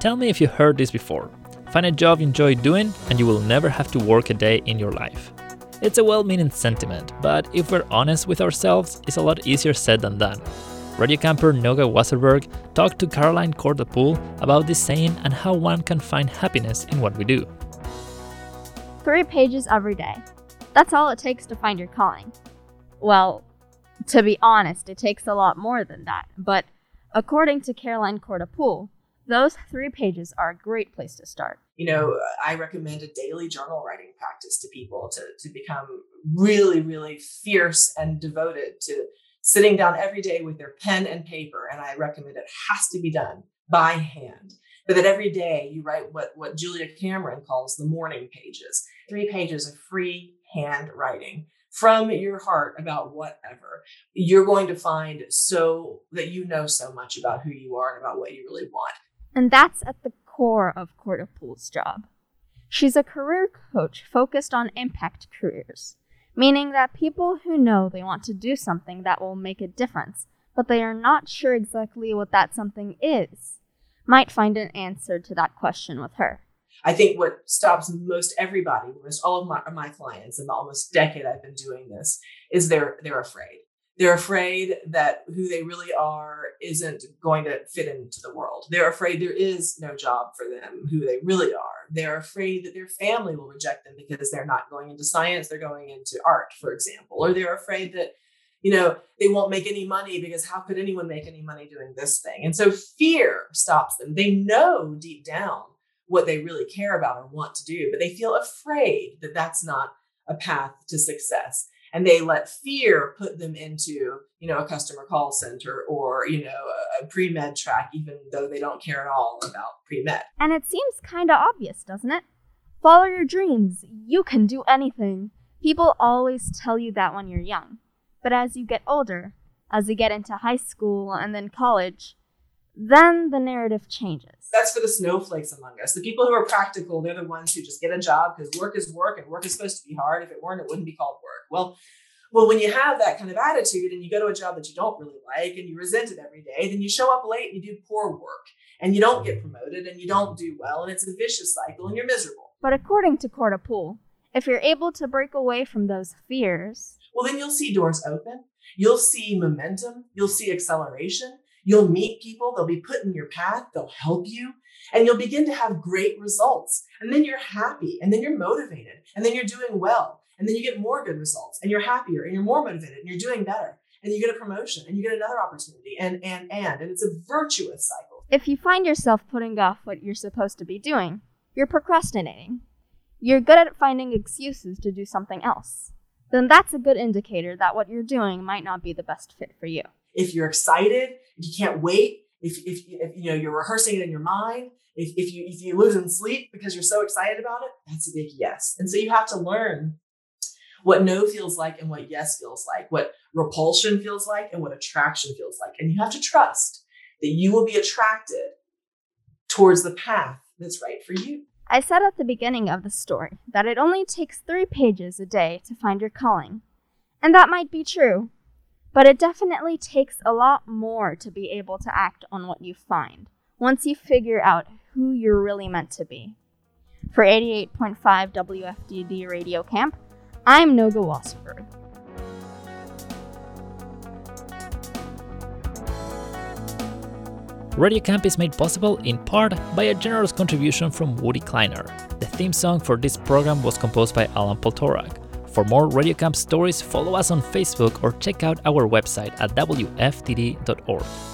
Tell me if you heard this before. Find a job you enjoy doing, and you will never have to work a day in your life. It's a well meaning sentiment, but if we're honest with ourselves, it's a lot easier said than done. Radio camper Noga Wasserberg talked to Caroline Korda-Poole about this saying and how one can find happiness in what we do. Three pages every day. That's all it takes to find your calling. Well, to be honest, it takes a lot more than that, but according to Caroline Korda-Poole, those three pages are a great place to start you know, I recommend a daily journal writing practice to people to, to become really, really fierce and devoted to sitting down every day with their pen and paper. And I recommend it has to be done by hand. But that every day you write what, what Julia Cameron calls the morning pages, three pages of free hand writing from your heart about whatever. You're going to find so that you know so much about who you are and about what you really want. And that's at the core of Korda-Poole's job. She's a career coach focused on impact careers, meaning that people who know they want to do something that will make a difference, but they are not sure exactly what that something is, might find an answer to that question with her. I think what stops most everybody, most all of my, my clients in the almost decade I've been doing this, is they're they're afraid they're afraid that who they really are isn't going to fit into the world. They're afraid there is no job for them, who they really are. They're afraid that their family will reject them because they're not going into science, they're going into art, for example. Or they're afraid that, you know, they won't make any money because how could anyone make any money doing this thing? And so fear stops them. They know deep down what they really care about or want to do, but they feel afraid that that's not a path to success. And they let fear put them into you know a customer call center or you know a, pre-med track even though they don't care at all about pre-med. And it seems kind of obvious doesn't it? Follow your dreams. You can do anything. People always tell you that when you're young. But as you get older as you get into high school and then college then the narrative changes. That's for the snowflakes among us. The people who are practical, they're the ones who just get a job because work is work and work is supposed to be hard. If it weren't, it wouldn't be called work. Well, well, when you have that kind of attitude and you go to a job that you don't really like and you resent it every day, then you show up late and you do poor work and you don't get promoted and you don't do well and it's a vicious cycle and you're miserable. But according to Korda-Poole, if you're able to break away from those fears, well, then you'll see doors open. You'll see momentum. You'll see acceleration. You'll meet people, they'll be put in your path, they'll help you, and you'll begin to have great results. And then you're happy, and then you're motivated, and then you're doing well, and then you get more good results, and you're happier, and you're more motivated, and you're doing better. And you get a promotion, and you get another opportunity, and and and and it's a virtuous cycle. If you find yourself putting off what you're supposed to be doing, you're procrastinating. You're good at finding excuses to do something else. Then that's a good indicator that what you're doing might not be the best fit for you if you're excited, if you can't wait, if, if, if you know you're rehearsing it in your mind, if, if you if you lose in sleep because you're so excited about it, that's a big yes. And so you have to learn what no feels like and what yes feels like, what repulsion feels like and what attraction feels like. And you have to trust that you will be attracted towards the path that's right for you. I said at the beginning of the story that it only takes three pages a day to find your calling. And that might be true, but it definitely takes a lot more to be able to act on what you find once you figure out who you're really meant to be. For 88.5 WFDD Radio Camp, I'm Noga Wasserberg. Radio Camp is made possible in part by a generous contribution from Woody Kleiner. The theme song for this program was composed by Alan Poltorak. For more Radio Camp stories, follow us on Facebook or check out our website at wfdd.org.